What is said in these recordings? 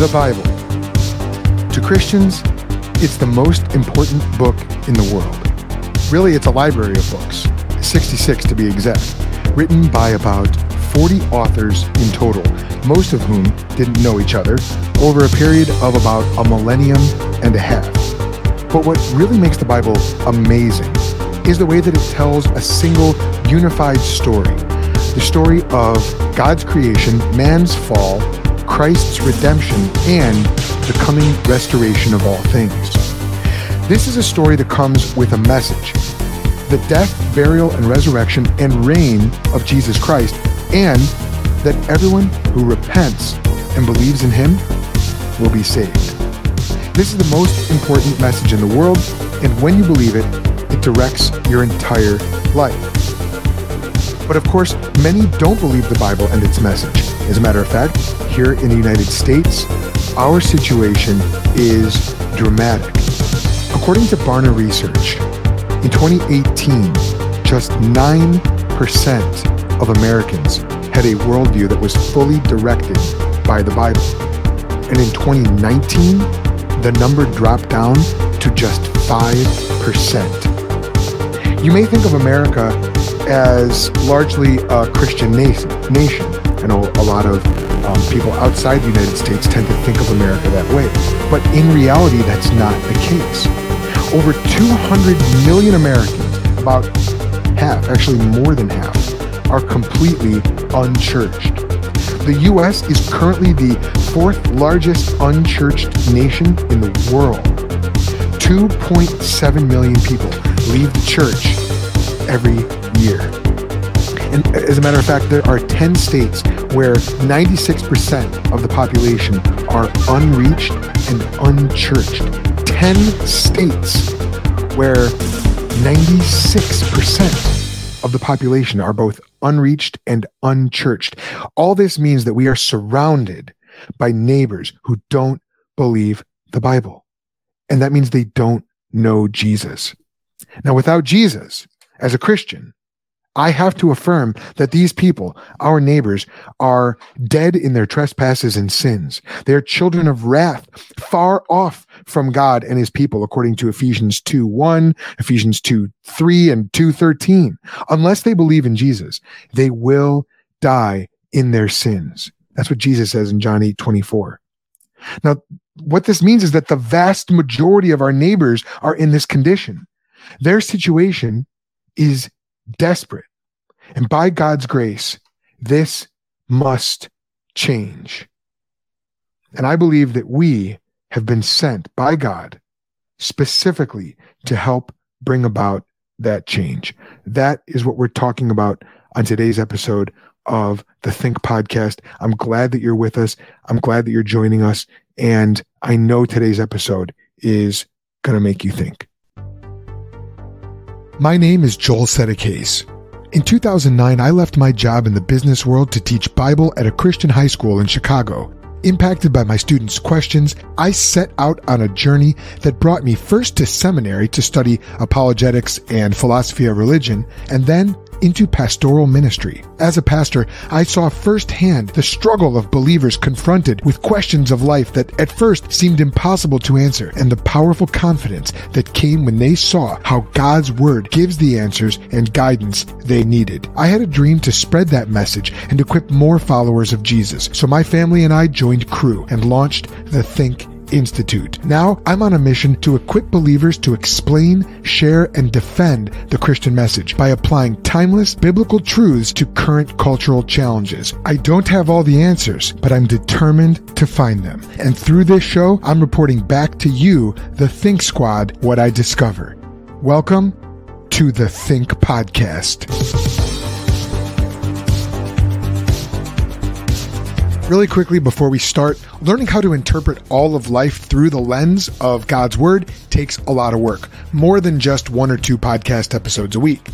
the Bible. To Christians, it's the most important book in the world. Really, it's a library of books, 66 to be exact, written by about 40 authors in total, most of whom didn't know each other, over a period of about a millennium and a half. But what really makes the Bible amazing is the way that it tells a single unified story the story of God's creation, man's fall, Christ's redemption, and the coming restoration of all things. This is a story that comes with a message the death, burial, and resurrection and reign of Jesus Christ, and that everyone who repents and believes in him will be saved. This is the most important message in the world, and when you believe it, it directs your entire life. But of course, many don't believe the Bible and its message. As a matter of fact, here in the United States, our situation is dramatic. According to Barna Research, in 2018, just 9% of Americans had a worldview that was fully directed by the Bible. And in 2019, the number dropped down to just 5%. You may think of America as largely a Christian nation. I know a lot of um, people outside the United States tend to think of America that way. But in reality, that's not the case. Over 200 million Americans, about half, actually more than half, are completely unchurched. The U.S. is currently the fourth largest unchurched nation in the world. 2.7 million people leave the church every year. And as a matter of fact, there are 10 states where 96% of the population are unreached and unchurched. 10 states where 96% of the population are both unreached and unchurched. All this means that we are surrounded by neighbors who don't believe the Bible. And that means they don't know Jesus. Now, without Jesus, as a Christian, I have to affirm that these people, our neighbors, are dead in their trespasses and sins. They are children of wrath, far off from God and his people, according to Ephesians 2 1, Ephesians 2 3, and 2 13. Unless they believe in Jesus, they will die in their sins. That's what Jesus says in John 8 24. Now, what this means is that the vast majority of our neighbors are in this condition. Their situation is desperate. And by God's grace, this must change. And I believe that we have been sent by God specifically to help bring about that change. That is what we're talking about on today's episode of the Think Podcast. I'm glad that you're with us. I'm glad that you're joining us. And I know today's episode is going to make you think. My name is Joel Settecase. In 2009, I left my job in the business world to teach Bible at a Christian high school in Chicago. Impacted by my students' questions, I set out on a journey that brought me first to seminary to study apologetics and philosophy of religion, and then into pastoral ministry. As a pastor, I saw firsthand the struggle of believers confronted with questions of life that at first seemed impossible to answer, and the powerful confidence that came when they saw how God's Word gives the answers and guidance they needed. I had a dream to spread that message and equip more followers of Jesus, so my family and I joined Cru and launched the Think Institute. Now I'm on a mission to equip believers to explain, share, and defend the Christian message by applying timeless biblical truths to current cultural challenges. I don't have all the answers, but I'm determined to find them. And through this show, I'm reporting back to you, the Think Squad, what I discover. Welcome to the Think Podcast. Really quickly before we start, learning how to interpret all of life through the lens of God's Word takes a lot of work, more than just one or two podcast episodes a week.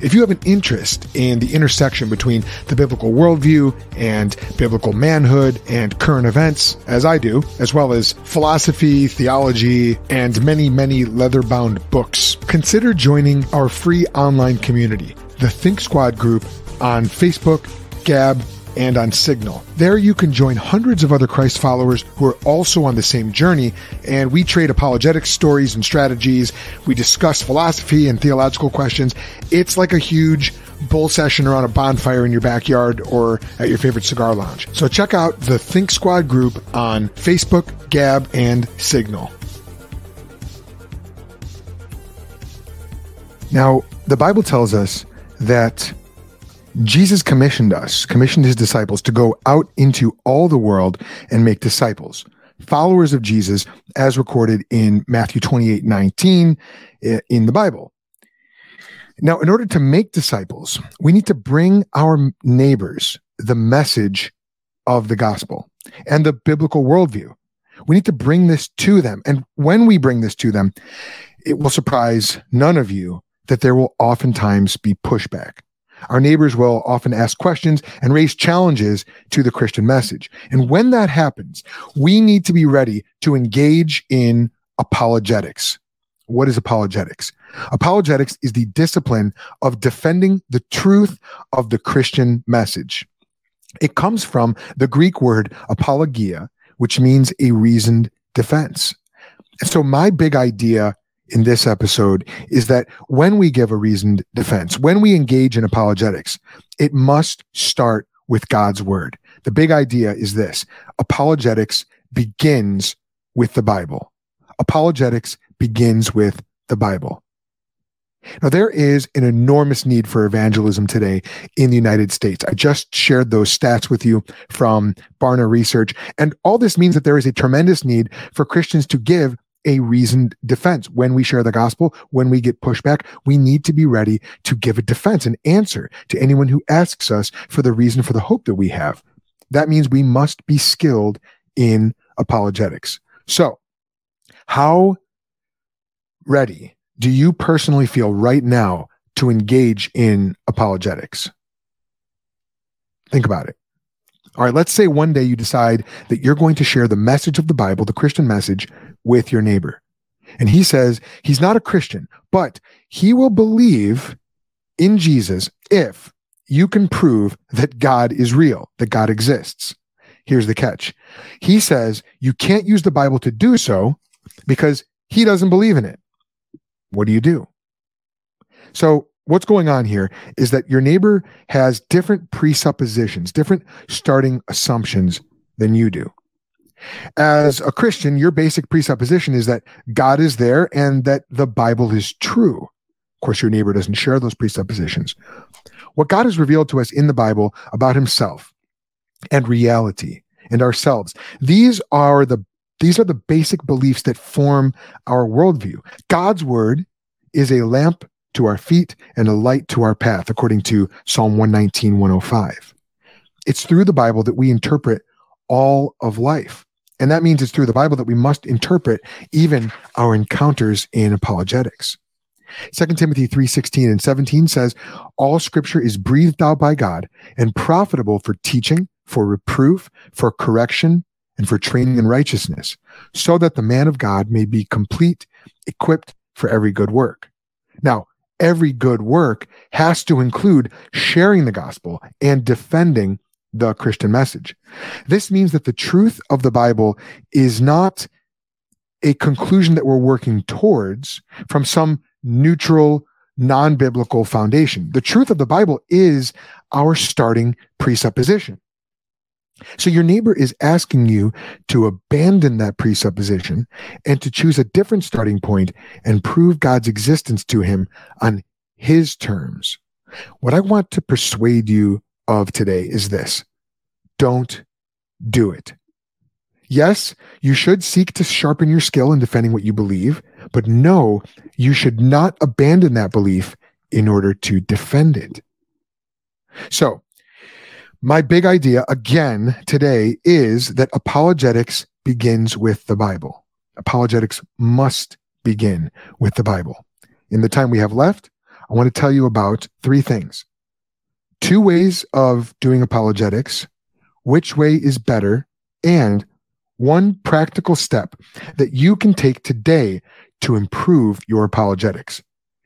If you have an interest in the intersection between the biblical worldview and biblical manhood and current events, as I do, as well as philosophy, theology, and many, many leather bound books, consider joining our free online community, the Think Squad group on Facebook, Gab, and on Signal. There you can join hundreds of other Christ followers who are also on the same journey, and we trade apologetics stories and strategies. We discuss philosophy and theological questions. It's like a huge bull session around a bonfire in your backyard or at your favorite cigar lounge. So check out the Think Squad group on Facebook, Gab, and Signal. Now, the Bible tells us that Jesus commissioned us, commissioned his disciples to go out into all the world and make disciples, followers of Jesus, as recorded in Matthew 28 19 in the Bible. Now, in order to make disciples, we need to bring our neighbors the message of the gospel and the biblical worldview. We need to bring this to them. And when we bring this to them, it will surprise none of you that there will oftentimes be pushback. Our neighbors will often ask questions and raise challenges to the Christian message. And when that happens, we need to be ready to engage in apologetics. What is apologetics? Apologetics is the discipline of defending the truth of the Christian message. It comes from the Greek word apologia, which means a reasoned defense. So my big idea in this episode is that when we give a reasoned defense, when we engage in apologetics, it must start with God's word. The big idea is this apologetics begins with the Bible. Apologetics begins with the Bible. Now, there is an enormous need for evangelism today in the United States. I just shared those stats with you from Barna Research. And all this means that there is a tremendous need for Christians to give a reasoned defense. When we share the gospel, when we get pushback, we need to be ready to give a defense, an answer to anyone who asks us for the reason for the hope that we have. That means we must be skilled in apologetics. So, how ready do you personally feel right now to engage in apologetics? Think about it. All right, let's say one day you decide that you're going to share the message of the Bible, the Christian message, with your neighbor. And he says he's not a Christian, but he will believe in Jesus if you can prove that God is real, that God exists. Here's the catch. He says you can't use the Bible to do so because he doesn't believe in it. What do you do? So what's going on here is that your neighbor has different presuppositions, different starting assumptions than you do. As a Christian, your basic presupposition is that God is there and that the Bible is true. Of course, your neighbor doesn't share those presuppositions. What God has revealed to us in the Bible about himself and reality and ourselves, these are the these are the basic beliefs that form our worldview. God's word is a lamp to our feet and a light to our path, according to Psalm 119, 105. It's through the Bible that we interpret all of life. And that means it's through the Bible that we must interpret even our encounters in apologetics. 2 Timothy 3:16 and 17 says, "All scripture is breathed out by God and profitable for teaching, for reproof, for correction, and for training in righteousness, so that the man of God may be complete, equipped for every good work." Now, every good work has to include sharing the gospel and defending the Christian message. This means that the truth of the Bible is not a conclusion that we're working towards from some neutral, non biblical foundation. The truth of the Bible is our starting presupposition. So your neighbor is asking you to abandon that presupposition and to choose a different starting point and prove God's existence to him on his terms. What I want to persuade you of today is this don't do it. Yes, you should seek to sharpen your skill in defending what you believe, but no, you should not abandon that belief in order to defend it. So, my big idea again today is that apologetics begins with the Bible. Apologetics must begin with the Bible. In the time we have left, I want to tell you about three things two ways of doing apologetics, which way is better, and one practical step that you can take today to improve your apologetics.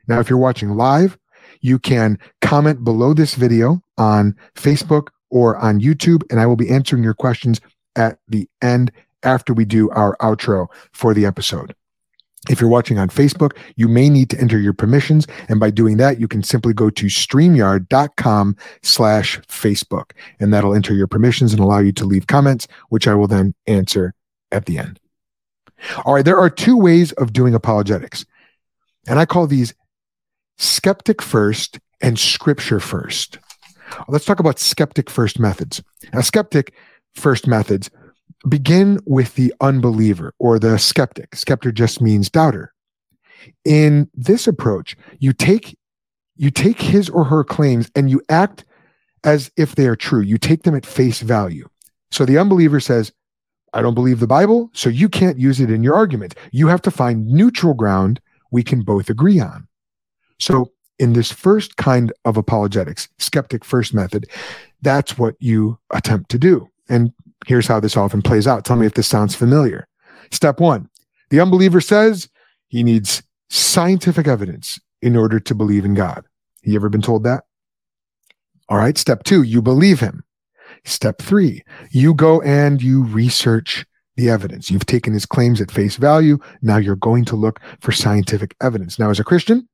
Now, if you're watching live, you can comment below this video on Facebook or on YouTube, and I will be answering your questions at the end after we do our outro for the episode. If you're watching on Facebook, you may need to enter your permissions. And by doing that, you can simply go to streamyard.com slash Facebook. And that'll enter your permissions and allow you to leave comments, which I will then answer at the end. All right, there are two ways of doing apologetics. And I call these skeptic first and scripture first. Let's talk about skeptic first methods. Now, skeptic first methods begin with the unbeliever or the skeptic. Skeptic just means doubter. In this approach, you take you take his or her claims and you act as if they are true. You take them at face value. So the unbeliever says, I don't believe the Bible, so you can't use it in your argument. You have to find neutral ground we can both agree on. So in this first kind of apologetics, skeptic first method, that's what you attempt to do. And Here's how this often plays out. Tell me if this sounds familiar. Step one the unbeliever says he needs scientific evidence in order to believe in God. You ever been told that? All right. Step two, you believe him. Step three, you go and you research the evidence. You've taken his claims at face value. Now you're going to look for scientific evidence. Now, as a Christian,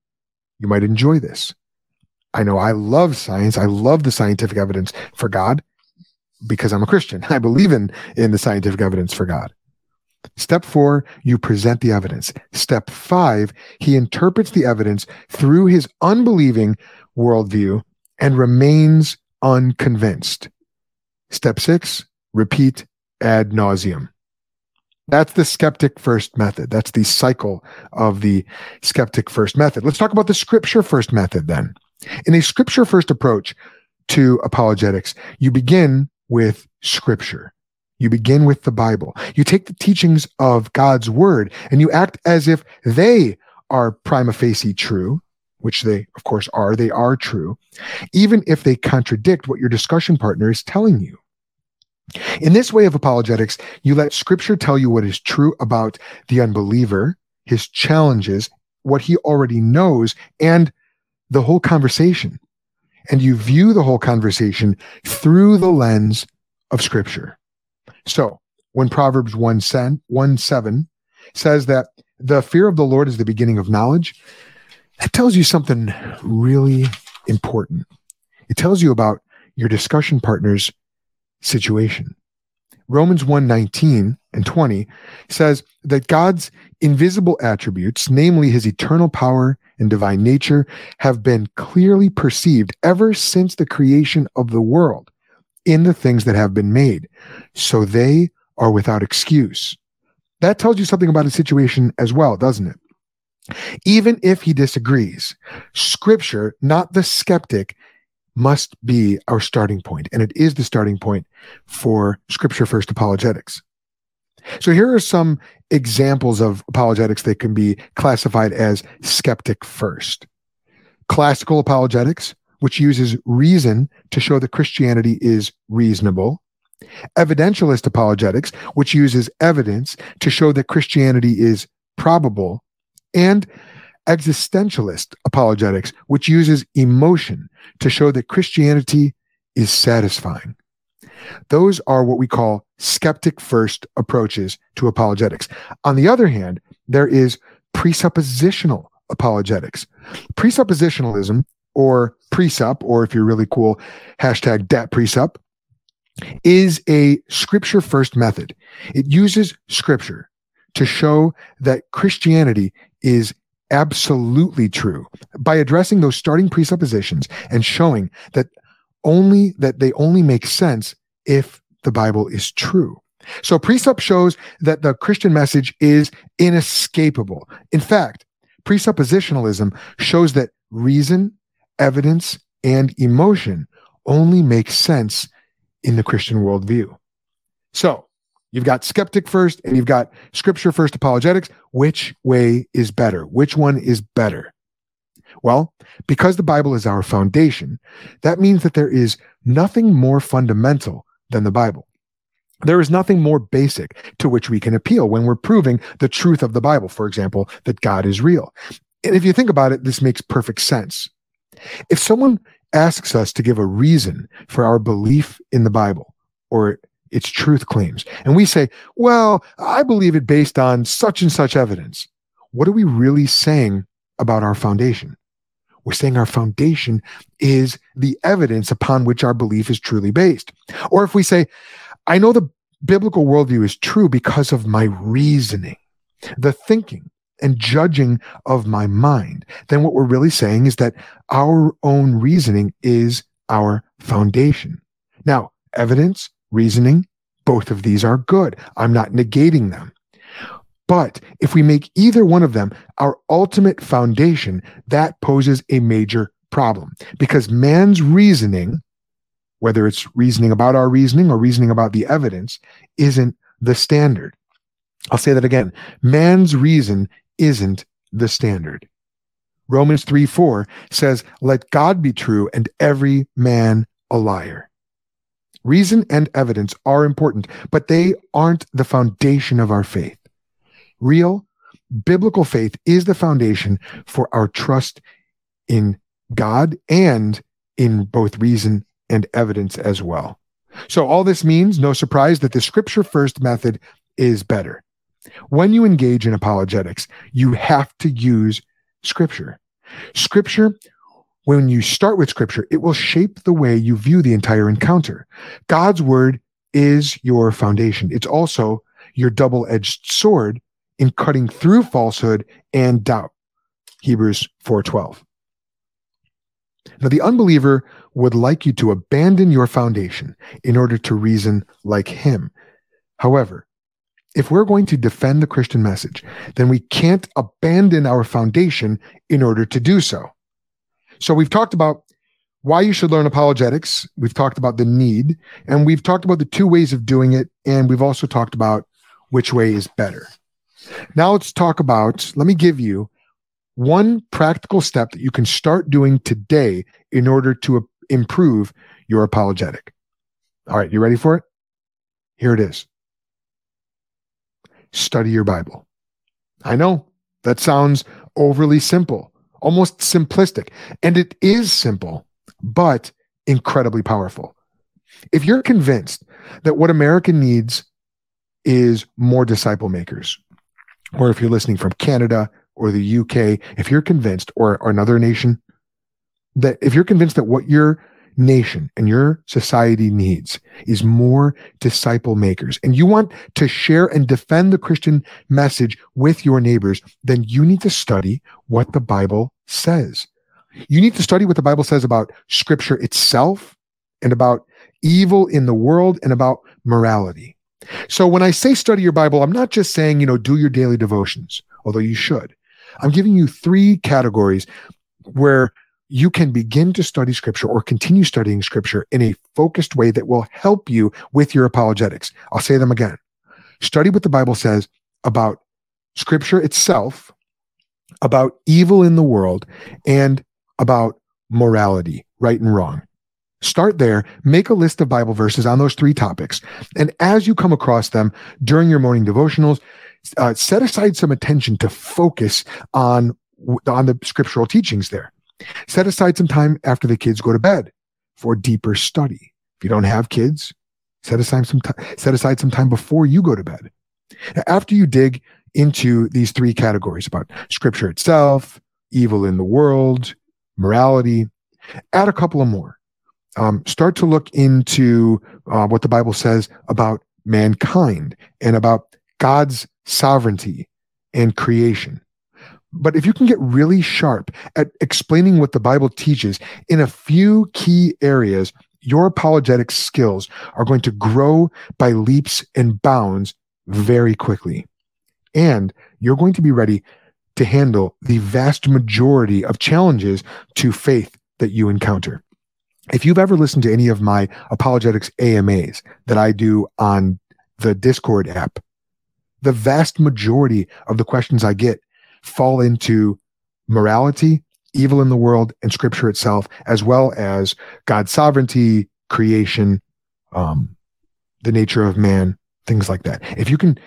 you might enjoy this. I know I love science. I love the scientific evidence for God because I'm a Christian. I believe in, in the scientific evidence for God. Step four, you present the evidence. Step five, he interprets the evidence through his unbelieving worldview and remains unconvinced. Step six, repeat ad nauseam. That's the skeptic first method. That's the cycle of the skeptic first method. Let's talk about the scripture first method then. In a scripture first approach to apologetics, you begin with scripture. You begin with the Bible. You take the teachings of God's word and you act as if they are prima facie true, which they, of course, are. They are true, even if they contradict what your discussion partner is telling you. In this way of apologetics, you let scripture tell you what is true about the unbeliever, his challenges, what he already knows, and the whole conversation and you view the whole conversation through the lens of scripture. So when Proverbs 1, 1 7 says that the fear of the Lord is the beginning of knowledge, that tells you something really important. It tells you about your discussion partner's situation. Romans 1 19 and 20 says that God's invisible attributes, namely his eternal power and divine nature, have been clearly perceived ever since the creation of the world in the things that have been made. So they are without excuse. That tells you something about a situation as well, doesn't it? Even if he disagrees, scripture, not the skeptic, must be our starting point, and it is the starting point for scripture first apologetics. So here are some examples of apologetics that can be classified as skeptic first. Classical apologetics, which uses reason to show that Christianity is reasonable. Evidentialist apologetics, which uses evidence to show that Christianity is probable. And existentialist apologetics, which uses emotion to show that Christianity is satisfying. Those are what we call skeptic first approaches to apologetics. On the other hand, there is presuppositional apologetics. Presuppositionalism, or presup, or if you're really cool, hashtag dat presup, is a scripture first method. It uses scripture to show that Christianity is absolutely true by addressing those starting presuppositions and showing that only that they only make sense if the Bible is true. So presup shows that the Christian message is inescapable. In fact, presuppositionalism shows that reason, evidence, and emotion only make sense in the Christian worldview. So you've got skeptic first and you've got scripture first apologetics. Which way is better? Which one is better? Well, because the Bible is our foundation, that means that there is nothing more fundamental than the Bible. There is nothing more basic to which we can appeal when we're proving the truth of the Bible, for example, that God is real. And if you think about it, this makes perfect sense. If someone asks us to give a reason for our belief in the Bible or its truth claims. And we say, well, I believe it based on such and such evidence. What are we really saying about our foundation? We're saying our foundation is the evidence upon which our belief is truly based. Or if we say, I know the biblical worldview is true because of my reasoning, the thinking and judging of my mind, then what we're really saying is that our own reasoning is our foundation. Now, evidence, reasoning, both of these are good. I'm not negating them. But if we make either one of them our ultimate foundation, that poses a major problem because man's reasoning, whether it's reasoning about our reasoning or reasoning about the evidence, isn't the standard. I'll say that again. Man's reason isn't the standard. Romans 3 4 says, Let God be true and every man a liar. Reason and evidence are important, but they aren't the foundation of our faith. Real biblical faith is the foundation for our trust in God and in both reason and evidence as well. So, all this means, no surprise, that the scripture first method is better. When you engage in apologetics, you have to use scripture. Scripture, when you start with scripture, it will shape the way you view the entire encounter. God's word is your foundation. It's also your double edged sword in cutting through falsehood and doubt. Hebrews 4:12. Now the unbeliever would like you to abandon your foundation in order to reason like him. However, if we're going to defend the Christian message, then we can't abandon our foundation in order to do so. So we've talked about why you should learn apologetics. We've talked about the need, and we've talked about the two ways of doing it. And we've also talked about which way is better. Now let's talk about, let me give you one practical step that you can start doing today in order to improve your apologetic. All right, you ready for it? Here it is study your Bible. I know that sounds overly simple, almost simplistic, and it is simple, but incredibly powerful. If you're convinced that what America needs is more disciple makers, or if you're listening from Canada or the UK, if you're convinced, or, or another nation, that if you're convinced that what you're nation and your society needs is more disciple makers, and you want to share and defend the Christian message with your neighbors, then you need to study what the Bible says. You need to study what the Bible says about scripture itself and about evil in the world and about morality. So when I say study your Bible, I'm not just saying, you know, do your daily devotions, although you should. I'm giving you three categories where you can begin to study scripture or continue studying scripture in a focused way that will help you with your apologetics. I'll say them again. Study what the Bible says about scripture itself, about evil in the world, and about morality, right and wrong. Start there, make a list of Bible verses on those three topics. And as you come across them during your morning devotionals, uh, set aside some attention to focus on, on the scriptural teachings there. Set aside some time after the kids go to bed for deeper study. If you don't have kids, set aside some time, set aside some time before you go to bed. Now, after you dig into these three categories about scripture itself, evil in the world, morality, add a couple of more. Um, start to look into uh, what the Bible says about mankind and about God's sovereignty and creation. But if you can get really sharp at explaining what the Bible teaches in a few key areas, your apologetic skills are going to grow by leaps and bounds very quickly. And you're going to be ready to handle the vast majority of challenges to faith that you encounter. If you've ever listened to any of my apologetics AMAs that I do on the Discord app, the vast majority of the questions I get fall into morality, evil in the world, and scripture itself, as well as God's sovereignty, creation, um, the nature of man, things like that. If you can,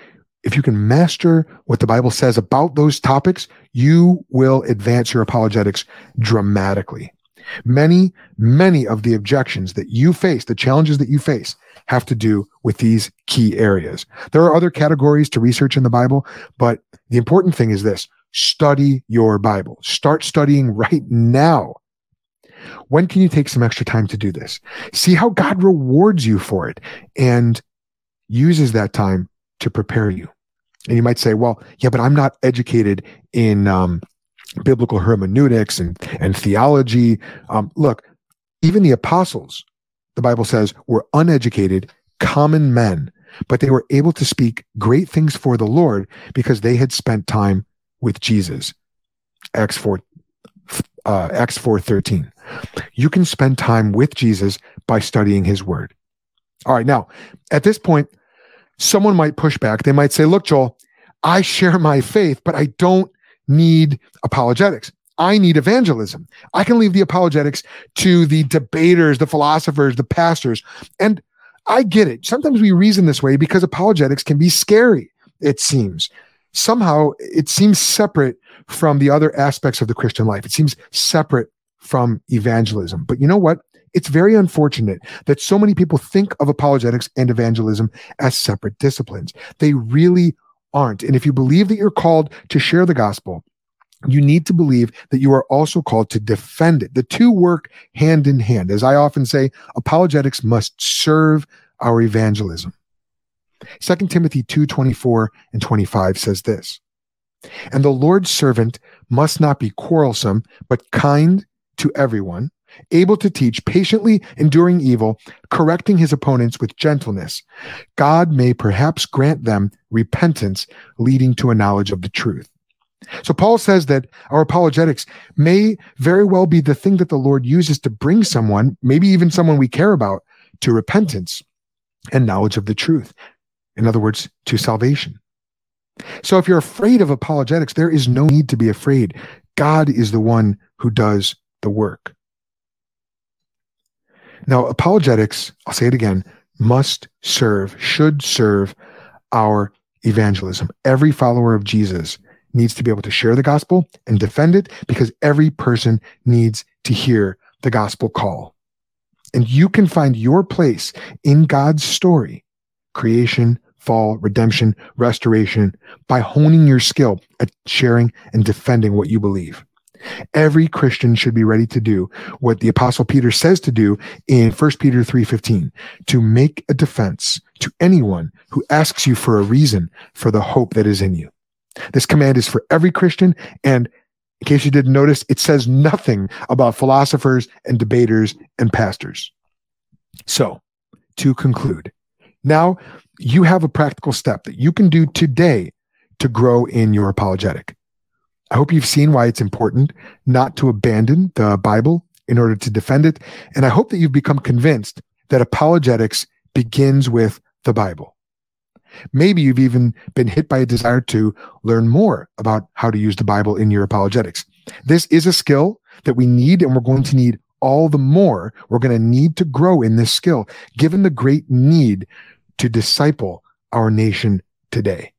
if you can master what the Bible says about those topics, you will advance your apologetics dramatically. Many, many of the objections that you face, the challenges that you face, have to do with these key areas. There are other categories to research in the Bible, but the important thing is this study your Bible. Start studying right now. When can you take some extra time to do this? See how God rewards you for it and uses that time to prepare you. And you might say, well, yeah, but I'm not educated in um, biblical hermeneutics and, and theology. Um, look, even the apostles, the Bible says, were uneducated, common men, but they were able to speak great things for the Lord because they had spent time with Jesus. Acts 4, uh, Acts 4.13. You can spend time with Jesus by studying his word. All right. Now, at this point, someone might push back. They might say, look, Joel, I share my faith, but I don't need apologetics. I need evangelism. I can leave the apologetics to the debaters, the philosophers, the pastors. And I get it. Sometimes we reason this way because apologetics can be scary, it seems. Somehow it seems separate from the other aspects of the Christian life. It seems separate from evangelism. But you know what? It's very unfortunate that so many people think of apologetics and evangelism as separate disciplines. They really aren't. And if you believe that you're called to share the gospel, you need to believe that you are also called to defend it. The two work hand in hand. As I often say, apologetics must serve our evangelism. 2 Timothy 2 24 and 25 says this And the Lord's servant must not be quarrelsome, but kind to everyone, able to teach, patiently enduring evil, correcting his opponents with gentleness. God may perhaps grant them repentance, leading to a knowledge of the truth. So Paul says that our apologetics may very well be the thing that the Lord uses to bring someone, maybe even someone we care about, to repentance and knowledge of the truth. In other words, to salvation. So if you're afraid of apologetics, there is no need to be afraid. God is the one who does the work. Now, apologetics, I'll say it again, must serve, should serve our evangelism. Every follower of Jesus needs to be able to share the gospel and defend it because every person needs to hear the gospel call. And you can find your place in God's story creation, fall, redemption, restoration by honing your skill at sharing and defending what you believe. Every Christian should be ready to do what the apostle Peter says to do in 1 Peter 3:15, to make a defense to anyone who asks you for a reason for the hope that is in you. This command is for every Christian and in case you didn't notice, it says nothing about philosophers and debaters and pastors. So, to conclude, now you have a practical step that you can do today to grow in your apologetic. I hope you've seen why it's important not to abandon the Bible in order to defend it. And I hope that you've become convinced that apologetics begins with the Bible. Maybe you've even been hit by a desire to learn more about how to use the Bible in your apologetics. This is a skill that we need, and we're going to need all the more. We're going to need to grow in this skill, given the great need to disciple our nation today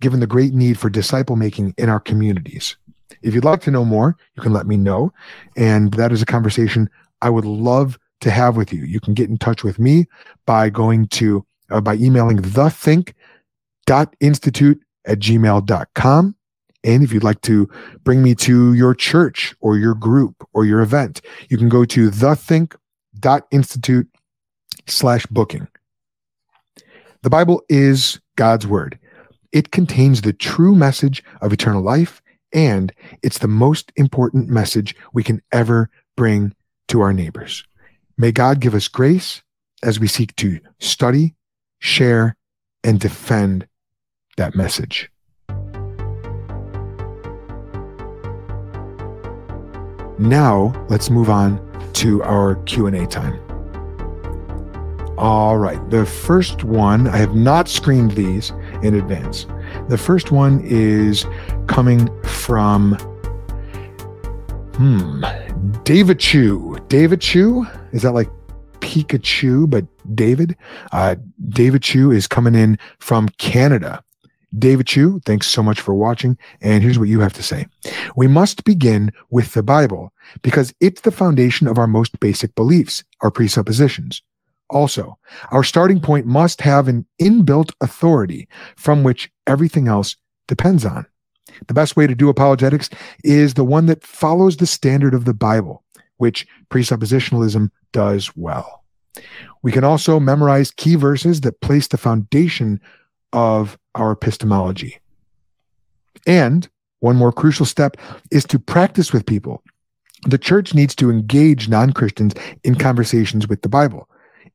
given the great need for disciple making in our communities. If you'd like to know more, you can let me know. And that is a conversation I would love to have with you. You can get in touch with me by going to, uh, by emailing thethink.institute at gmail.com. And if you'd like to bring me to your church or your group or your event, you can go to thethink.institute slash booking. The Bible is God's word. It contains the true message of eternal life, and it's the most important message we can ever bring to our neighbors. May God give us grace as we seek to study, share, and defend that message. Now, let's move on to our Q&A time. All right. The first one, I have not screened these in advance. The first one is coming from, hmm, David Chu. David Chu? Is that like Pikachu, but David? Uh, David Chu is coming in from Canada. David Chu, thanks so much for watching. And here's what you have to say. We must begin with the Bible because it's the foundation of our most basic beliefs, our presuppositions. Also, our starting point must have an inbuilt authority from which everything else depends on. The best way to do apologetics is the one that follows the standard of the Bible, which presuppositionalism does well. We can also memorize key verses that place the foundation of our epistemology. And one more crucial step is to practice with people. The church needs to engage non Christians in conversations with the Bible.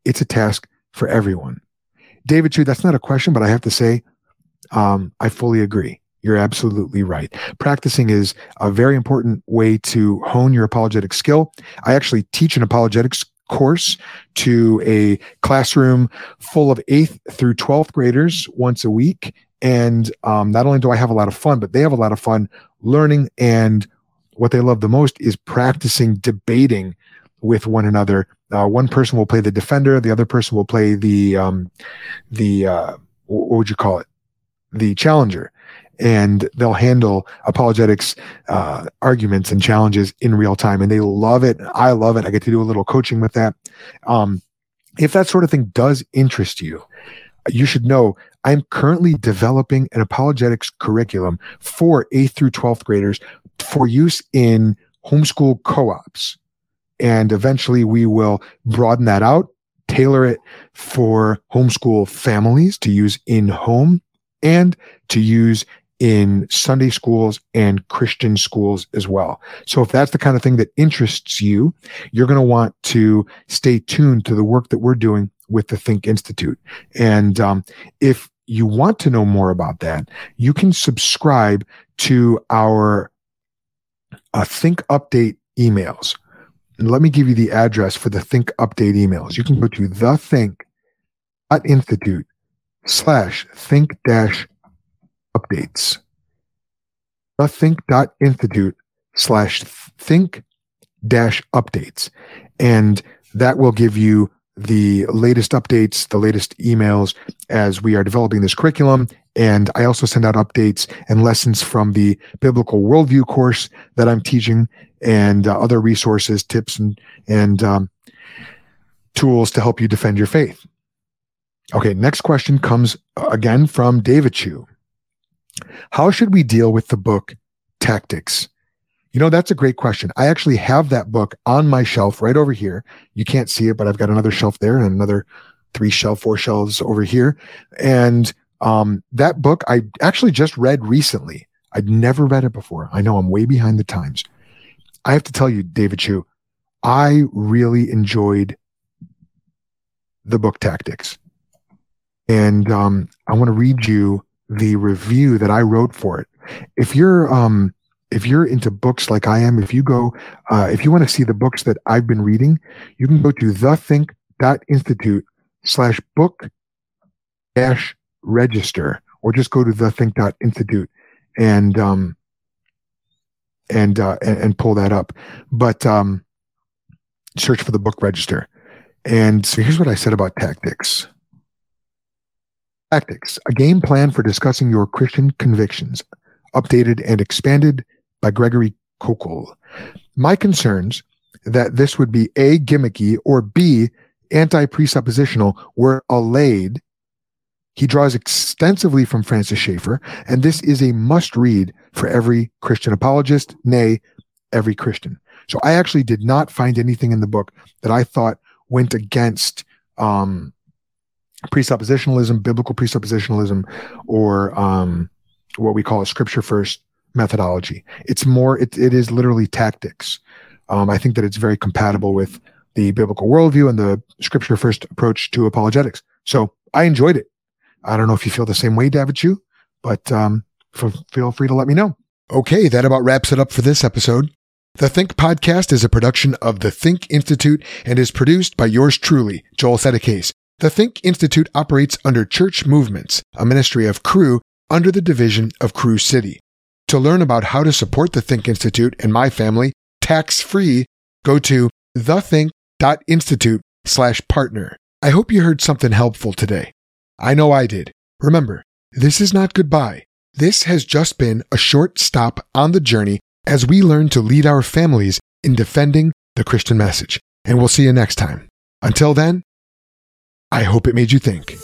It's a task for everyone. David Chu, that's not a question, but I have to say, um, I fully agree. You're absolutely right. Practicing is a very important way to hone your apologetic skill. I actually teach an apologetics course to a classroom full of eighth through 12th graders once a week. And um, not only do I have a lot of fun, but they have a lot of fun learning. And what they love the most is practicing debating with one another. Uh, one person will play the defender, the other person will play the um, the uh, what would you call it? The challenger. And they'll handle apologetics uh, arguments and challenges in real time and they love it. I love it. I get to do a little coaching with that. Um, if that sort of thing does interest you you should know i'm currently developing an apologetics curriculum for 8th through 12th graders for use in homeschool co-ops and eventually we will broaden that out tailor it for homeschool families to use in home and to use in Sunday schools and Christian schools as well. So if that's the kind of thing that interests you, you're going to want to stay tuned to the work that we're doing with the Think Institute. And um, if you want to know more about that, you can subscribe to our uh, Think Update emails. And let me give you the address for the Think Update emails. You can go to the Think Institute slash think dash updates. The think.institute slash think dash updates. And that will give you the latest updates, the latest emails as we are developing this curriculum. And I also send out updates and lessons from the biblical worldview course that I'm teaching and uh, other resources, tips, and, and um, tools to help you defend your faith. Okay, next question comes uh, again from David Chu. How should we deal with the book Tactics? You know, that's a great question. I actually have that book on my shelf right over here. You can't see it, but I've got another shelf there and another three shelf, four shelves over here. And um, that book I actually just read recently. I'd never read it before. I know I'm way behind the times. I have to tell you, David Chu, I really enjoyed the book Tactics. And um, I want to read you the review that I wrote for it. If you're um if you're into books like I am, if you go uh, if you want to see the books that I've been reading, you can go to thethink.institute slash book dash register or just go to thethink.institute and um and uh and, and pull that up. But um search for the book register. And so here's what I said about tactics. Tactics, a game plan for discussing your Christian convictions, updated and expanded by Gregory Koukl. My concerns that this would be A, gimmicky, or B, anti presuppositional were allayed. He draws extensively from Francis Schaeffer, and this is a must read for every Christian apologist, nay, every Christian. So I actually did not find anything in the book that I thought went against um, presuppositionalism, biblical presuppositionalism, or um, what we call a scripture first methodology. It's more, it, it is literally tactics. Um, I think that it's very compatible with the biblical worldview and the scripture first approach to apologetics. So I enjoyed it. I don't know if you feel the same way, David Chu, but um, f- feel free to let me know. Okay, that about wraps it up for this episode. The Think Podcast is a production of the Think Institute and is produced by yours truly, Joel Settecase. The Think Institute operates under Church Movements, a ministry of Cru under the division of Cru City. To learn about how to support the Think Institute and my family tax free, go to thethink.institute slash partner. I hope you heard something helpful today. I know I did. Remember, this is not goodbye. This has just been a short stop on the journey as we learn to lead our families in defending the Christian message. And we'll see you next time. Until then, I hope it made you think.